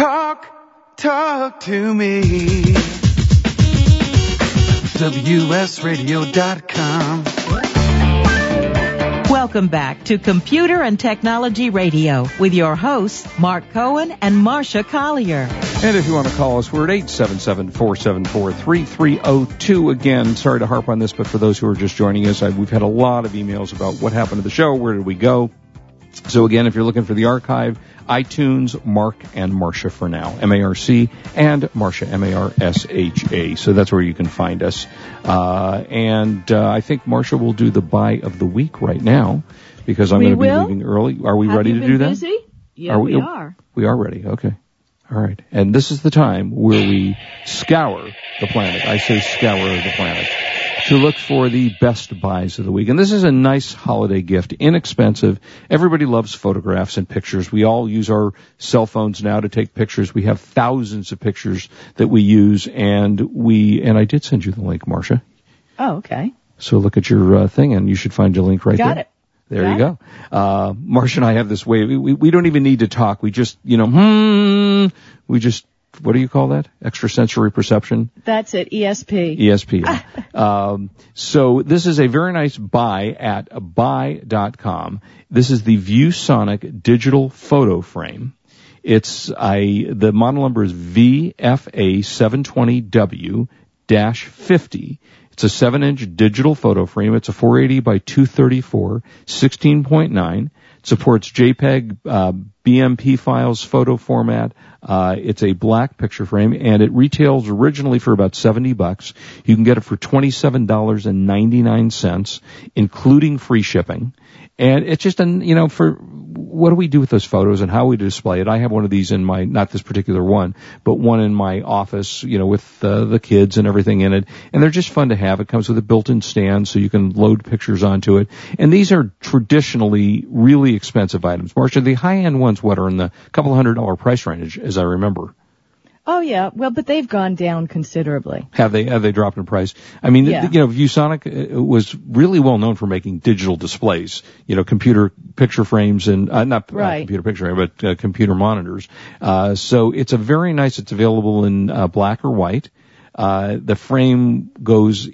Talk, talk to me. WSRadio.com. Welcome back to Computer and Technology Radio with your hosts, Marc Cohen and Marsha Collier. And if you want to call us, we're at 877-474-3302. Again, sorry to harp on this, but for those who are just joining us, I, we've had a lot of emails about what happened to the show, where did we go. So again, if you're looking for the archive, iTunes, Marc and Marsha for now, M-A-R-C, and Marsha, M-A-R-S-H-A. So that's where you can find us. Uh, and uh, I think Marsha will do the buy of the week right now because I'm going to be leaving early. Are we Have ready to do that? busy? Yeah, Are we, we- are. We are ready. Okay. All right. And this is the time where we scour the planet. I say scour the planet to look for the best buys of the week. And this is a nice holiday gift, inexpensive. Everybody loves photographs and pictures. We all use our cell phones now to take pictures. We have thousands of pictures that we use and we, and I did send you the link, Marsha. Oh, okay. So look at your uh, thing and you should find your link right Got there. it. There Got you go. Uh, Marsha and I have this way. We, we, we don't even need to talk. We just, you know, hmm, we just, what do you call that? Extrasensory perception? That's it. ESP. ESP. um, so this is a very nice buy at buy.com. This is the ViewSonic digital photo frame. It's a, the model number is VFA720W-50. It's a 7 inch digital photo frame. It's a 480 by 234, 16.9. It supports JPEG, uh, BMP files, photo format. Uh, it's a black picture frame and it retails originally for about 70 bucks. You can get it for $27.99, including free shipping. And it's just an, you know, for, what do we do with those photos and how we display it? I have one of these in my, not this particular one, but one in my office, you know, with uh, the kids and everything in it. And they're just fun to have. It comes with a built-in stand so you can load pictures onto it. And these are traditionally really expensive items. Marsha, the high-end ones, what are in the couple hundred dollar price range, as I remember. Oh yeah. Well, but they've gone down considerably. Have they have they dropped in price? I mean, Yeah. you know, ViewSonic uh, was really well known for making digital displays. You know, computer picture frames and uh, not uh, Right. computer picture frame, but uh, computer monitors. Uh, so it's a very nice. It's available in uh, black or white. Uh, the frame goes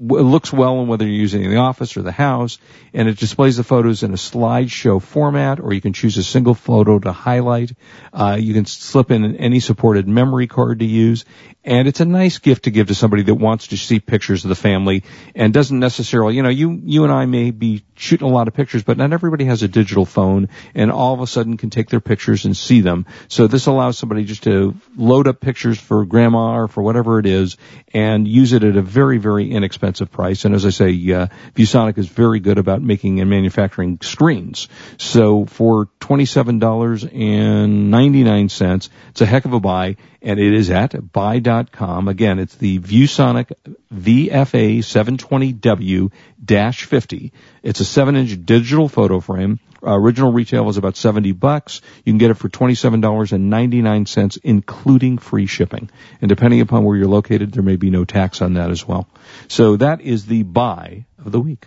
it looks well on whether you're using the office or the house, and it displays the photos in a slideshow format, or you can choose a single photo to highlight. Uh, you can slip in any supported memory card to use, and it's a nice gift to give to somebody that wants to see pictures of the family and doesn't necessarily, you know, you you and I may be shooting a lot of pictures, but not everybody has a digital phone, and all of a sudden can take their pictures and see them. So this allows somebody just to load up pictures for grandma or for whatever it is, and use it at a very very inexpensive price. And as I say, uh, ViewSonic is very good about making and manufacturing screens. So for twenty seven dollars and ninety nine cents, it's a heck of a buy, and it is at buy.com. Again, it's the ViewSonic VFA 720W-50. It's a 7-inch digital photo frame. Uh, original retail was about 70 bucks. You can get it for $27.99 including free shipping. And depending upon where you're located, there may be no tax on that as well. So that is the buy of the week.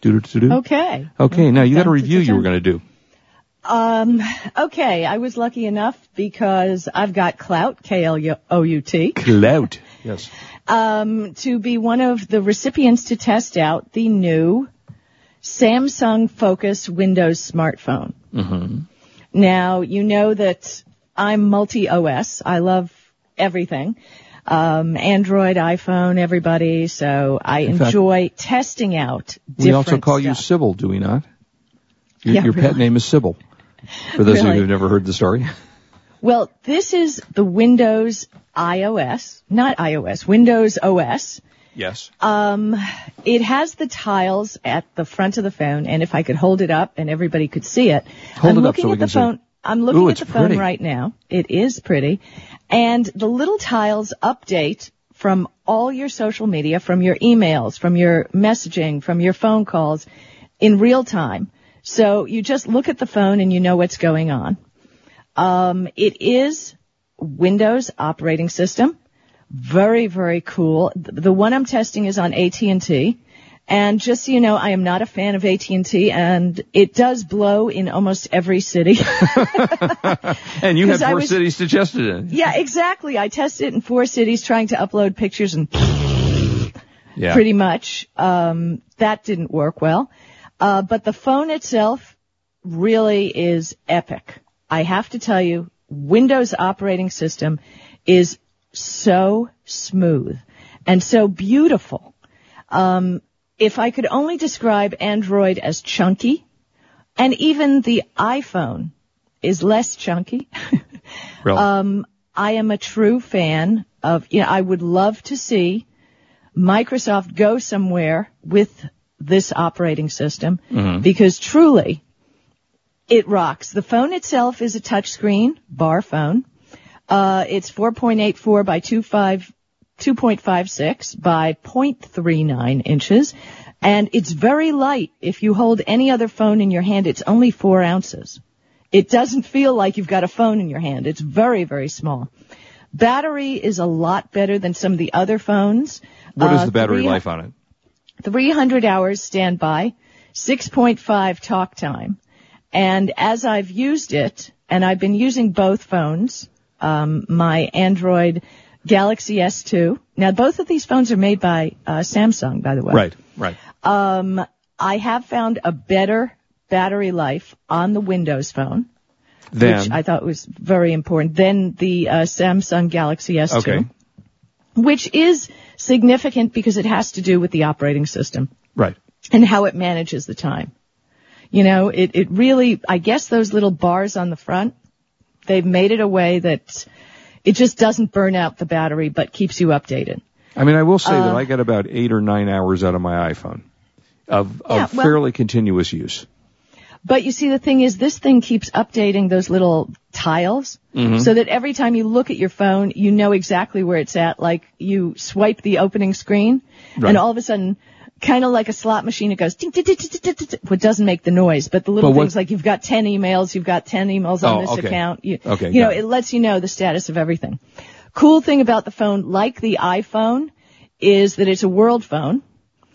Do-do-do-do. Okay. Okay, now you got a review you were going to do. Um, okay, I was lucky enough because I've got clout, K-L-O-U-T, Clout. Yes. um, to be one of the recipients to test out the new Samsung Focus Windows smartphone. hmm Now, you know that I'm multi-OS. I love everything. Um, Android, iPhone, everybody. So I In fact- enjoy testing out different We also call you. Sybil, do we not? Your, Yeah, your pet name is Sybil. For those of you who've never heard the story. Well, this is the Windows iOS, not iOS, Windows OS. Yes. Um, it has the tiles at the front of the phone, and if I could hold it up and everybody could see it, Hold I'm it up looking so we at the can see. phone. I'm looking Ooh, at the phone pretty. right now. It is pretty, and the little tiles update from all your social media, from your emails, from your messaging, from your phone calls, in real time. So you just look at the phone and you know what's going on. Um, it is Windows operating system. Very, very cool. The one I'm testing is on AT&T And just so you know, I am not a fan of AT&T and it does blow in almost every city. And you have four was- cities to test it in. yeah, exactly. I tested it in four cities trying to upload pictures and Yeah. pretty much. Um, that didn't work well. Uh, but the phone itself really is epic. I have to tell you, Windows operating system is so smooth and so beautiful. Um, if I could only describe Android as chunky, and even the iPhone is less chunky. Really. Um, I am a true fan of, you know, I would love to see Microsoft go somewhere with this operating system because truly it rocks. The phone itself is a touchscreen bar phone. Uh, it's 4.84 by 25, 2.56 by 0.39 inches. And it's very light. If you hold any other phone in your hand, it's only four ounces. It doesn't feel like you've got a phone in your hand. It's very, very small. Battery is a lot better than some of the other phones. what is Uh, the battery three- life on it? 300 hours standby, 6.5 talk time. And as I've used it, and I've been using both phones, um, my Android Galaxy S2. Now both of these phones are made by uh, Samsung, by the way. Right, right. Um, I have found a better battery life on the Windows phone, Then, which I thought was very important, than the uh, Samsung Galaxy S2 okay, which is significant because it has to do with the operating system right. and how it manages the time. You know, it, it really, I guess those little bars on the front, they've made it a way that it just doesn't burn out the battery but keeps you updated. I mean, I will say that Uh, I get about eight or nine hours out of my iPhone of, of Yeah, well- fairly continuous use. But you see, the thing is, this thing keeps updating those little tiles so that every time you look at your phone, you know exactly where it's at. Like you swipe the opening screen Right. and all of a sudden, kind of like a slot machine, it goes, ting, ting, ting, ting, ting, ting, well, it doesn't make the noise, but the little But what- things like you've got 10 emails, you've got 10 emails on Oh, this okay. account. You, Okay, you know, it. it lets you know the status of everything. Cool thing about the phone, like the iPhone, is that it's a world phone.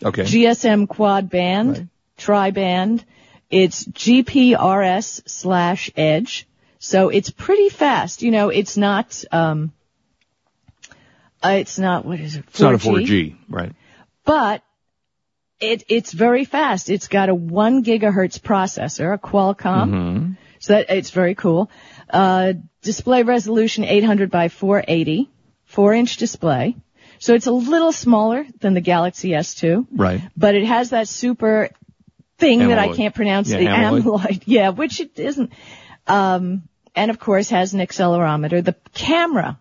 Okay. GSM quad band, Right. tri-band. It's GPRS slash edge. So it's pretty fast. You know, it's not, um, uh, it's not, what is it? 4G, it's not a 4G, right? But it, it's very fast. It's got a one gigahertz processor, a Qualcomm. hmm So that, it's very cool. Uh, display resolution 800 by 480, four inch display. So it's a little smaller than the Galaxy S2 Right. but it has that super thing that I can't pronounce, Yeah, the amyloid. amyloid. Yeah, which it isn't. Um, and of course has an accelerometer. The camera.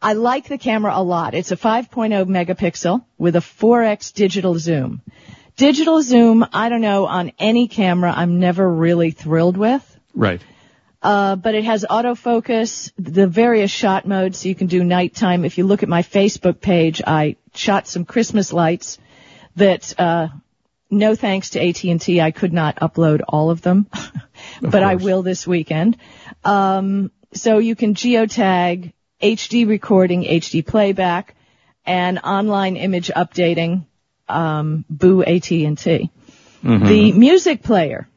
I like the camera a lot. It's a 5.0 megapixel with a 4x digital zoom. Digital zoom, I don't know, on any camera I'm never really thrilled with. Right. Uh, but it has autofocus, the various shot modes, so you can do nighttime. If you look at my Facebook page, I shot some Christmas lights that, uh, no thanks to AT&T, I could not upload all of them, but I will this weekend. Um, so you can geotag, HD recording, HD playback, and online image updating, um, boo AT&T. The music player,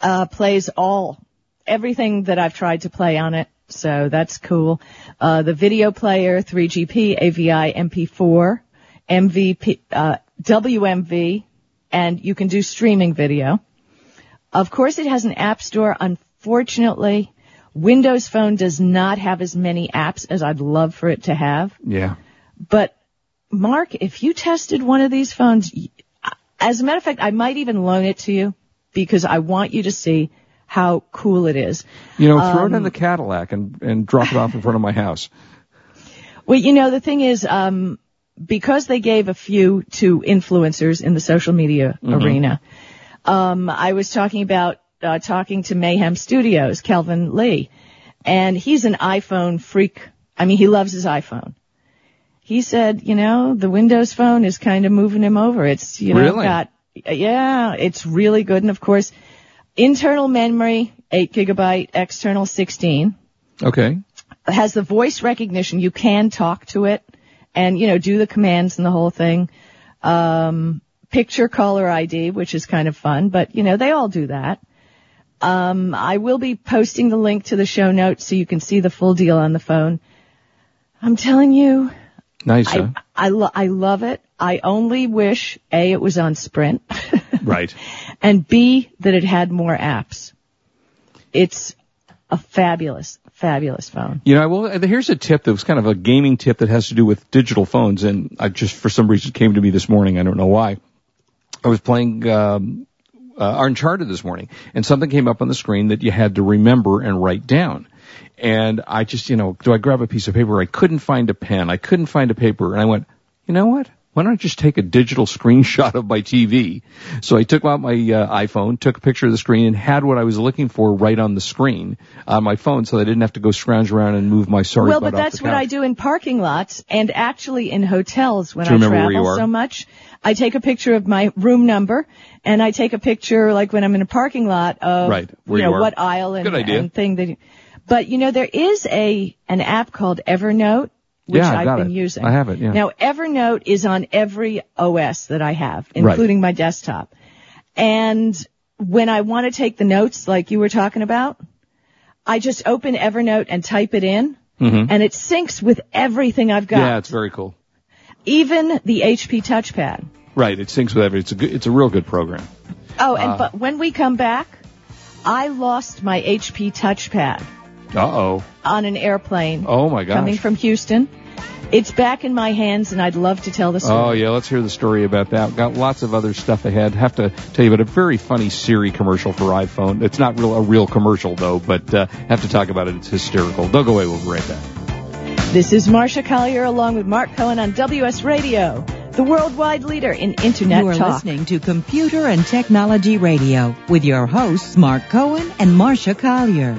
uh, plays all everything that I've tried to play on it. So that's cool. Uh, the video player, 3GP, AVI, MP4, MVP, uh, WMV, and you can do streaming video. Of course, it has an app store. Unfortunately, Windows Phone does not have as many apps as I'd love for it to have. Yeah. But Marc, if you tested one of these phones, as a matter of fact, I might even loan it to you because I want you to see how cool it is. You know, throw Um, it in the Cadillac and, and drop it off in front of my house. Well, you know, the thing is, um, because they gave a few to influencers in the social media arena, um, I was talking about uh, talking to Mayhem Studios, Calvin Lee, and he's an iPhone freak. I mean, he loves his iPhone. He said, you know, the Windows phone is kind of moving him over. It's, you know, Really? got, yeah, it's really good. And of course, internal memory, 8 gigabyte, external 16 Okay. has the voice recognition. You can talk to it and, you know, do the commands and the whole thing. um, picture caller ID, which is kind of fun, but you know, they all do that. Um, I will be posting the link to the show notes so you can see the full deal on the phone. I'm telling you, Nice, I, huh? I, lo- I love it. I only wish A, it was on Sprint, Right. and B, that it had more apps. It's a fabulous, fabulous phone. You know, well, here's a tip that was kind of a gaming tip that has to do with digital phones, and I just for some reason came to me this morning. I don't know why. I was playing um, uh, Uncharted this morning, and something came up on the screen that you had to remember and write down. And I just, you know, do I grab a piece of paper? I couldn't find a pen. I couldn't find a paper, and I went, you know what? Why don't I just take a digital screenshot of my TV? So I took out my uh, iPhone, took a picture of the screen, and had what I was looking for right on the screen on my phone, so I didn't have to go scrounge around and move my sorry well, butt but off that's the what I do in parking lots and actually in hotels when Do you I remember where travel you are? so much. I take a picture of my room number and I take a picture like when I'm in a parking lot of Right, you you know are. what aisle and, Good idea. and thing that. But you know there is a an app called Evernote which Yeah, I've got been it. using. I have it, yeah. Now Evernote is on every OS that I have, Right. including my desktop. And when I want to take the notes like you were talking about, I just open Evernote and type it in, and it syncs with everything I've got. Mm-hmm. Yeah, it's very cool. Even the HP touchpad. Right, it syncs with everything. It's a good, it's a real good program. Oh, Uh. and but when we come back, I lost my HP touchpad Uh oh. on an airplane Oh my gosh. coming from Houston. It's back in my hands, and I'd love to tell the story. Oh yeah, let's hear the story about that. Got lots of other stuff ahead. Have to tell you about a very funny Siri commercial for iPhone. It's not real a real commercial though, but uh, have to talk about it. It's hysterical. Don't go away. We'll be right back. This is Marsha Collier along with Marc Cohen on WS Radio, the worldwide leader in Internet You are talk. listening to Computer and Technology Radio with your hosts Marc Cohen and Marsha Collier.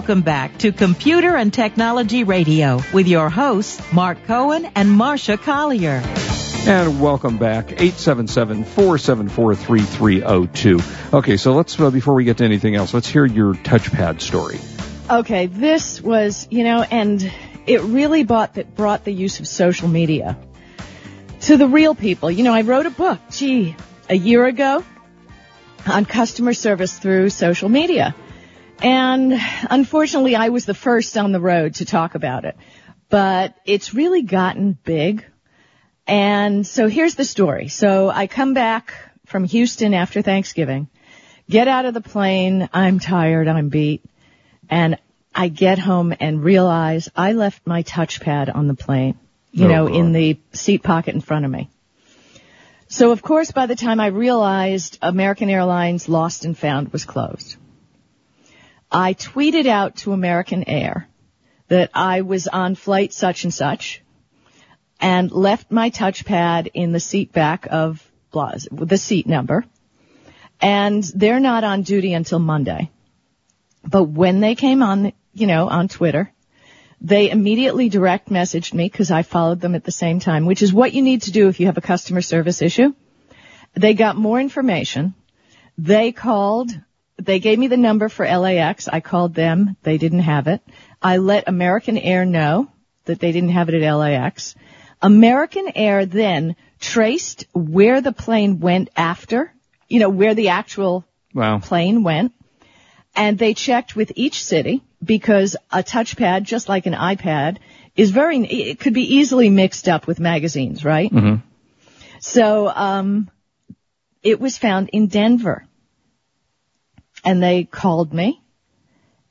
Welcome back to Computer and Technology Radio with your hosts, Marc Cohen and Marsha Collier. And welcome back, 877-474-3302. Okay, so let's, uh, before we get to anything else, let's hear your touchpad story. Okay, this was, you know, and it really brought the, brought the use of social media to the real people. You know, I wrote a book, gee, a year ago on customer service through social media. And unfortunately, I was the first on the road to talk about it. But it's really gotten big. And so here's the story. So I come back from Houston after Thanksgiving, get out of the plane. I'm tired. I'm beat. And I get home and realize I left my touchpad on the plane, you Oh, know, God. in the seat pocket in front of me. So of course, by the time I realized American Airlines Lost and Found was closed, I tweeted out to American Air that I was on flight such and such and left my touchpad in the seat back of the seat number. And they're not on duty until Monday. But when they came on, you know, on Twitter, they immediately direct messaged me because I followed them at the same time, which is what you need to do if you have a customer service issue. They got more information. They called, they gave me the number for LAX. I called them. They didn't have it. I let American Air know that they didn't have it at LAX. American Air then traced where the plane went after, you know, where the actual Wow. plane went and they checked with each city because a touchpad, just like an iPad, is very, it could be easily mixed up with magazines, right? hmm So, um, it was found in Denver. And they called me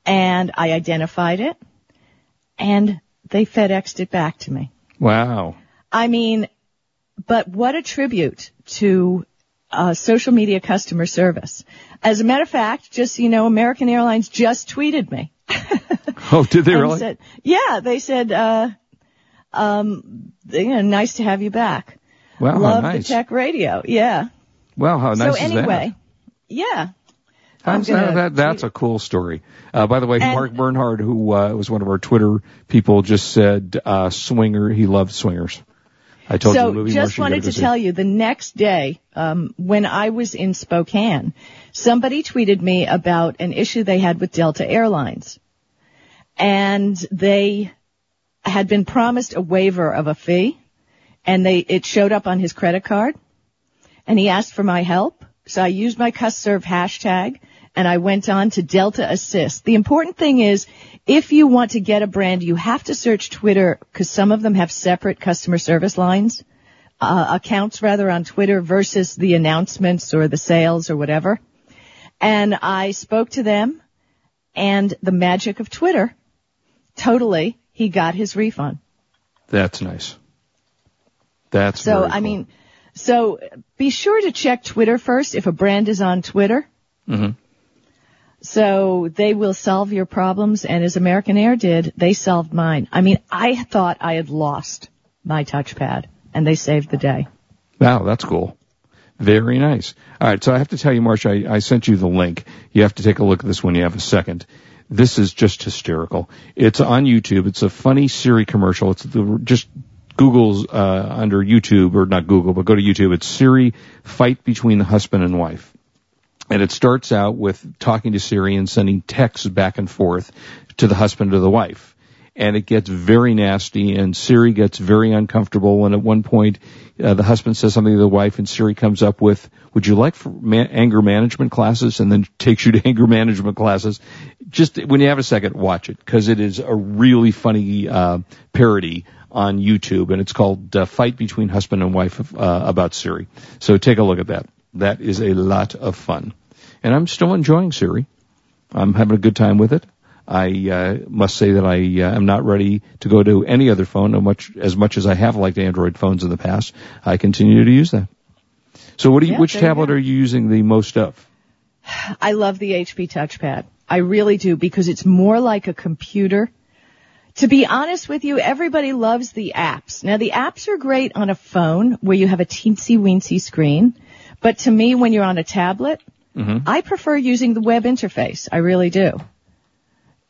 and I identified it and they FedExed it back to me. Wow. I mean, but what a tribute to uh, social media customer service. As a matter of fact, just so you know, American Airlines just tweeted me. Oh, did they really? said, yeah, they said, uh, um, you know, nice to have you back. wow, how Love nice. the tech radio. Yeah. Wow, how nice so is anyway, yeah. That? I'm How's gonna that, that? That's a cool story. Uh, by the way, And- Mark Bernhard, who uh, was one of our Twitter people, just said uh, Swinger. He loved Swingers. I told you the so just Marsha, you wanted to see. tell you the next day um, when i was in spokane somebody tweeted me about an issue they had with delta airlines and they had been promised a waiver of a fee and they it showed up on his credit card and he asked for my help so i used my custserv hashtag and i went on to delta assist the important thing is if you want to get a brand you have to search twitter because some of them have separate customer service lines uh, accounts rather on twitter versus the announcements or the sales or whatever and i spoke to them and the magic of twitter totally he got his refund That's nice. That's so I cool. mean, so be sure to check Twitter first if a brand is on Twitter. Mhm. So they will solve your problems, and as American Air did, they solved mine. I mean, I thought I had lost my touchpad, and they saved the day. Wow, that's cool. Very nice. All right, so I have to tell you, Marsha, I, I sent you the link. You have to take a look at this when you have a second. This is just hysterical. It's on YouTube. It's a funny Siri commercial. It's the, just Google's uh, under YouTube or not Google, but go to YouTube. It's Siri fight between the husband and wife. And it starts out with talking to Siri and sending texts back and forth to the husband or the wife. And it gets very nasty and Siri gets very uncomfortable. And at one point, uh, the husband says something to the wife and Siri comes up with, would you like anger management classes? And then takes you to anger management classes. Just when you have a second, watch it because it is a really funny, uh, parody on YouTube and it's called uh, Fight Between Husband and Wife uh, about Siri. So take a look at that. That is a lot of fun. And I'm still enjoying Siri. I'm having a good time with it. I uh, must say that I uh, am not ready to go to any other phone. No much as much as I have liked Android phones in the past, I continue to use that. So, what do you? Yeah, which there you tablet are you using the most of? I love the HP touchpad. I really do because it's more like a computer. To be honest with you, everybody loves the apps. Now the apps are great on a phone where you have a teensy weensy screen, but to me when you're on a tablet, I prefer using the web interface. I really do.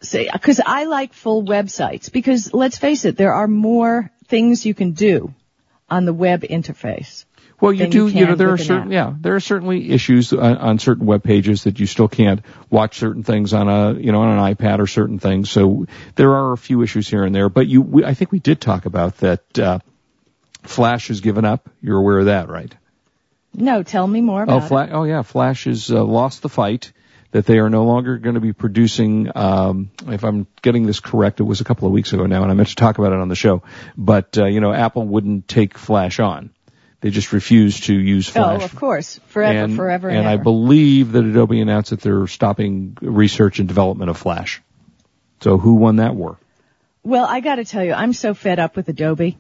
Because I like full websites because let's face it, there are more things you can do on the web interface. Well, you do. you You, know, there are certain. Yeah, there are certainly issues on, on certain web pages that you still can't watch certain things on a you know on an iPad or certain things. So there are a few issues here and there. But you, we, I think we did talk about that. Uh, Flash has given up. You're aware of that, right? No, tell me more Oh, about it. Oh, yeah. Flash has uh, lost the fight. That they are no longer going to be producing. Um, if I'm getting this correct, it was a couple of weeks ago now, and I meant to talk about it on the show. But uh, you know, Apple wouldn't take Flash on. They just refused to use Flash. Oh, of course. Forever, and, forever, and, and I believe that Adobe announced that they're stopping research and development of Flash. So who won that war? Well, I got to tell you, I'm so fed up with Adobe.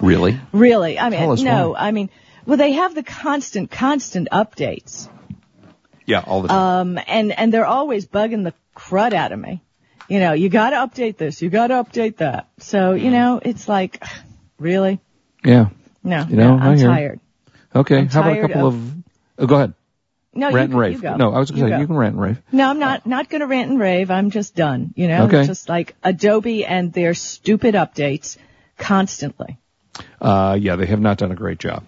Really? Really, I mean, no, why. I mean, well, they have the constant, constant updates, Yeah, all the time. um, and and they're always bugging the crud out of me. You know, you got to update this, you got to update that. So you know, it's like, really, yeah. no, You know, no, I'm tired. Okay. I'm How about a couple of- of? oh, go ahead. No, rant you, and go- rave. No, I was going to say go. you can rant and rave. No, I'm not not going to rant and rave. I'm just done. You know, Okay. it's just like Adobe and their stupid updates constantly. Uh, yeah, they have not done a great job.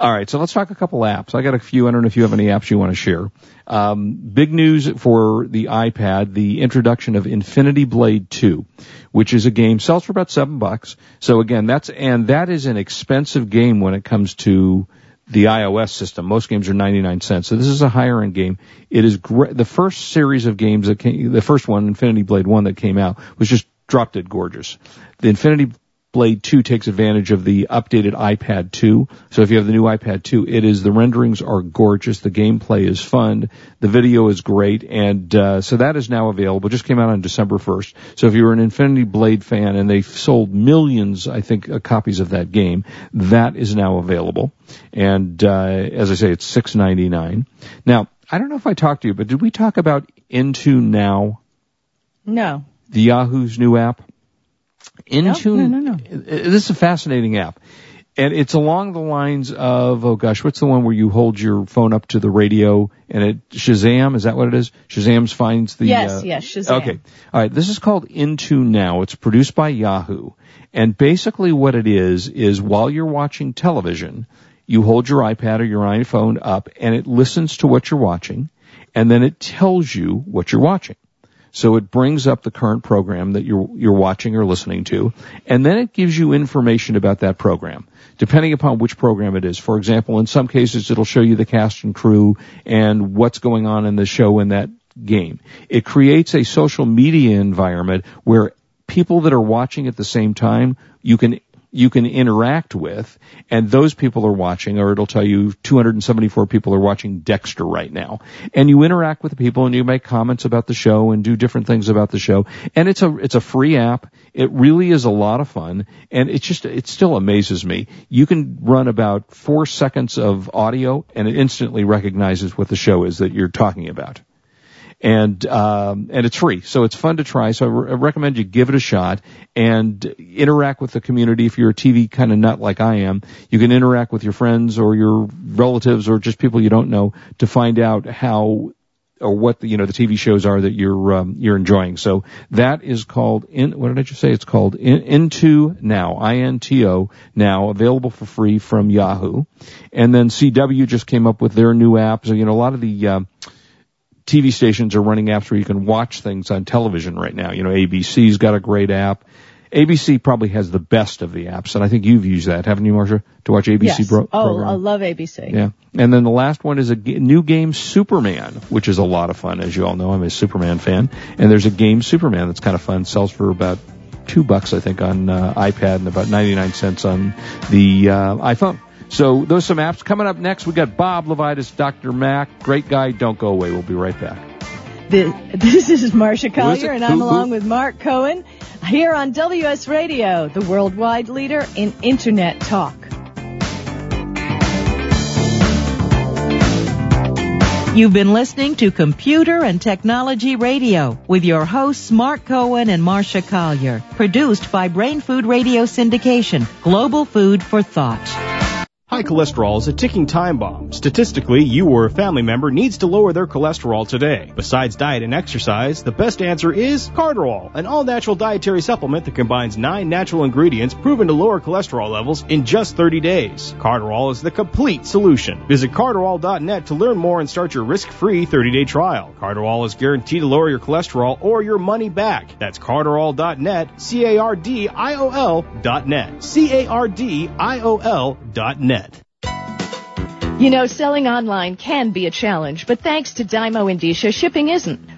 All right, so let's talk a couple apps. I got a few. I don't know if you have any apps you want to share. Um, big news for the iPad: the introduction of Infinity Blade 2, which is a game sells for about seven bucks. So again, that's and that is an expensive game when it comes to the iOS system. Most games are 99 cents. So this is a higher end game. It is great. The first series of games that came, the first one, Infinity Blade 1 that came out was just drop dead gorgeous. The Infinity Blade 2 takes advantage of the updated iPad 2. So if you have the new iPad 2, it is, the renderings are gorgeous. The gameplay is fun. The video is great. And, uh, so that is now available. Just came out on December 1st. So if you're an Infinity Blade fan and they've sold millions, I think, uh, copies of that game, that is now available. And, uh, as I say, it's $6.99. Now, I don't know if I talked to you, but did we talk about Into Now? No, the Yahoo's new app. Intune. no, no, no. This is a fascinating app. And it's along the lines of, oh gosh, what's the one where you hold your phone up to the radio and it, Shazam, is that what it is? Shazam finds the, Yes, uh, yes, Shazam. Okay. Alright, this is called Into Now. It's produced by Yahoo. And basically what it is, is while you're watching television, you hold your iPad or your iPhone up and it listens to what you're watching and then it tells you what you're watching. So it brings up the current program that you're, you're watching or listening to, and then it gives you information about that program, depending upon which program it is. For example, in some cases it'll show you the cast and crew and what's going on in the show in that game. It creates a social media environment where people that are watching at the same time, you can you can interact with, and those people are watching, or it'll tell you 274 people are watching Dexter right now. And you interact with the people and you make comments about the show and do different things about the show. And it's a, it's a free app. It really is a lot of fun. And it's just, it still amazes me. You can run about four seconds of audio and it instantly recognizes what the show is that you're talking about and um, and it's free, so it's fun to try. So I, re- I recommend you give it a shot and interact with the community. If you're a TV kind of nut like I am, you can interact with your friends or your relatives or just people you don't know to find out how or what the you know the TV shows are that you're um, you're enjoying. So that is called in what did I just say? It's called in, Into Now, I N T O Now, available for free from Yahoo. And then CW just came up with their new app. So you know a lot of the uh, TV stations are running apps where you can watch things on television right now. You know, ABC's got a great app. ABC probably has the best of the apps, and I think you've used that, haven't you, Marsha, to watch ABC yes. bro- oh, program? I love ABC. Yeah. And then the last one is a g- new game, Superman, which is a lot of fun. As you all know, I'm a Superman fan. And there's a game, Superman, that's kind of fun. Sells for about two bucks, I think, on uh, iPad and about 99 cents on the uh, iPhone. So those some apps. Coming up next, we got Bob LeVitus, Dr. Mac. Great guy. Don't go away. We'll be right back. This is Marsha Collier, and I'm Who- who? along with Marc Cohen here on WS Radio, the worldwide leader in Internet talk. You've been listening to Computer and Technology Radio with your hosts Marc Cohen and Marsha Collier. Produced by Brain Food Radio Syndication, Global Food for Thought. High cholesterol is a ticking time bomb. Statistically, you or a family member needs to lower their cholesterol today. Besides diet and exercise, the best answer is Cardiol, an all-natural dietary supplement that combines nine natural ingredients proven to lower cholesterol levels in just 30 days. Cardiol is the complete solution. Visit cardiol.net to learn more and start your risk-free 30-day trial. Cardiol is guaranteed to lower your cholesterol or your money back. That's cardiol.net, C-A-R-D-I-O-L dot net, C-A-R-D-I-O-L dot net. You know, selling online can be a challenge, but thanks to Dymo Endicia, shipping isn't.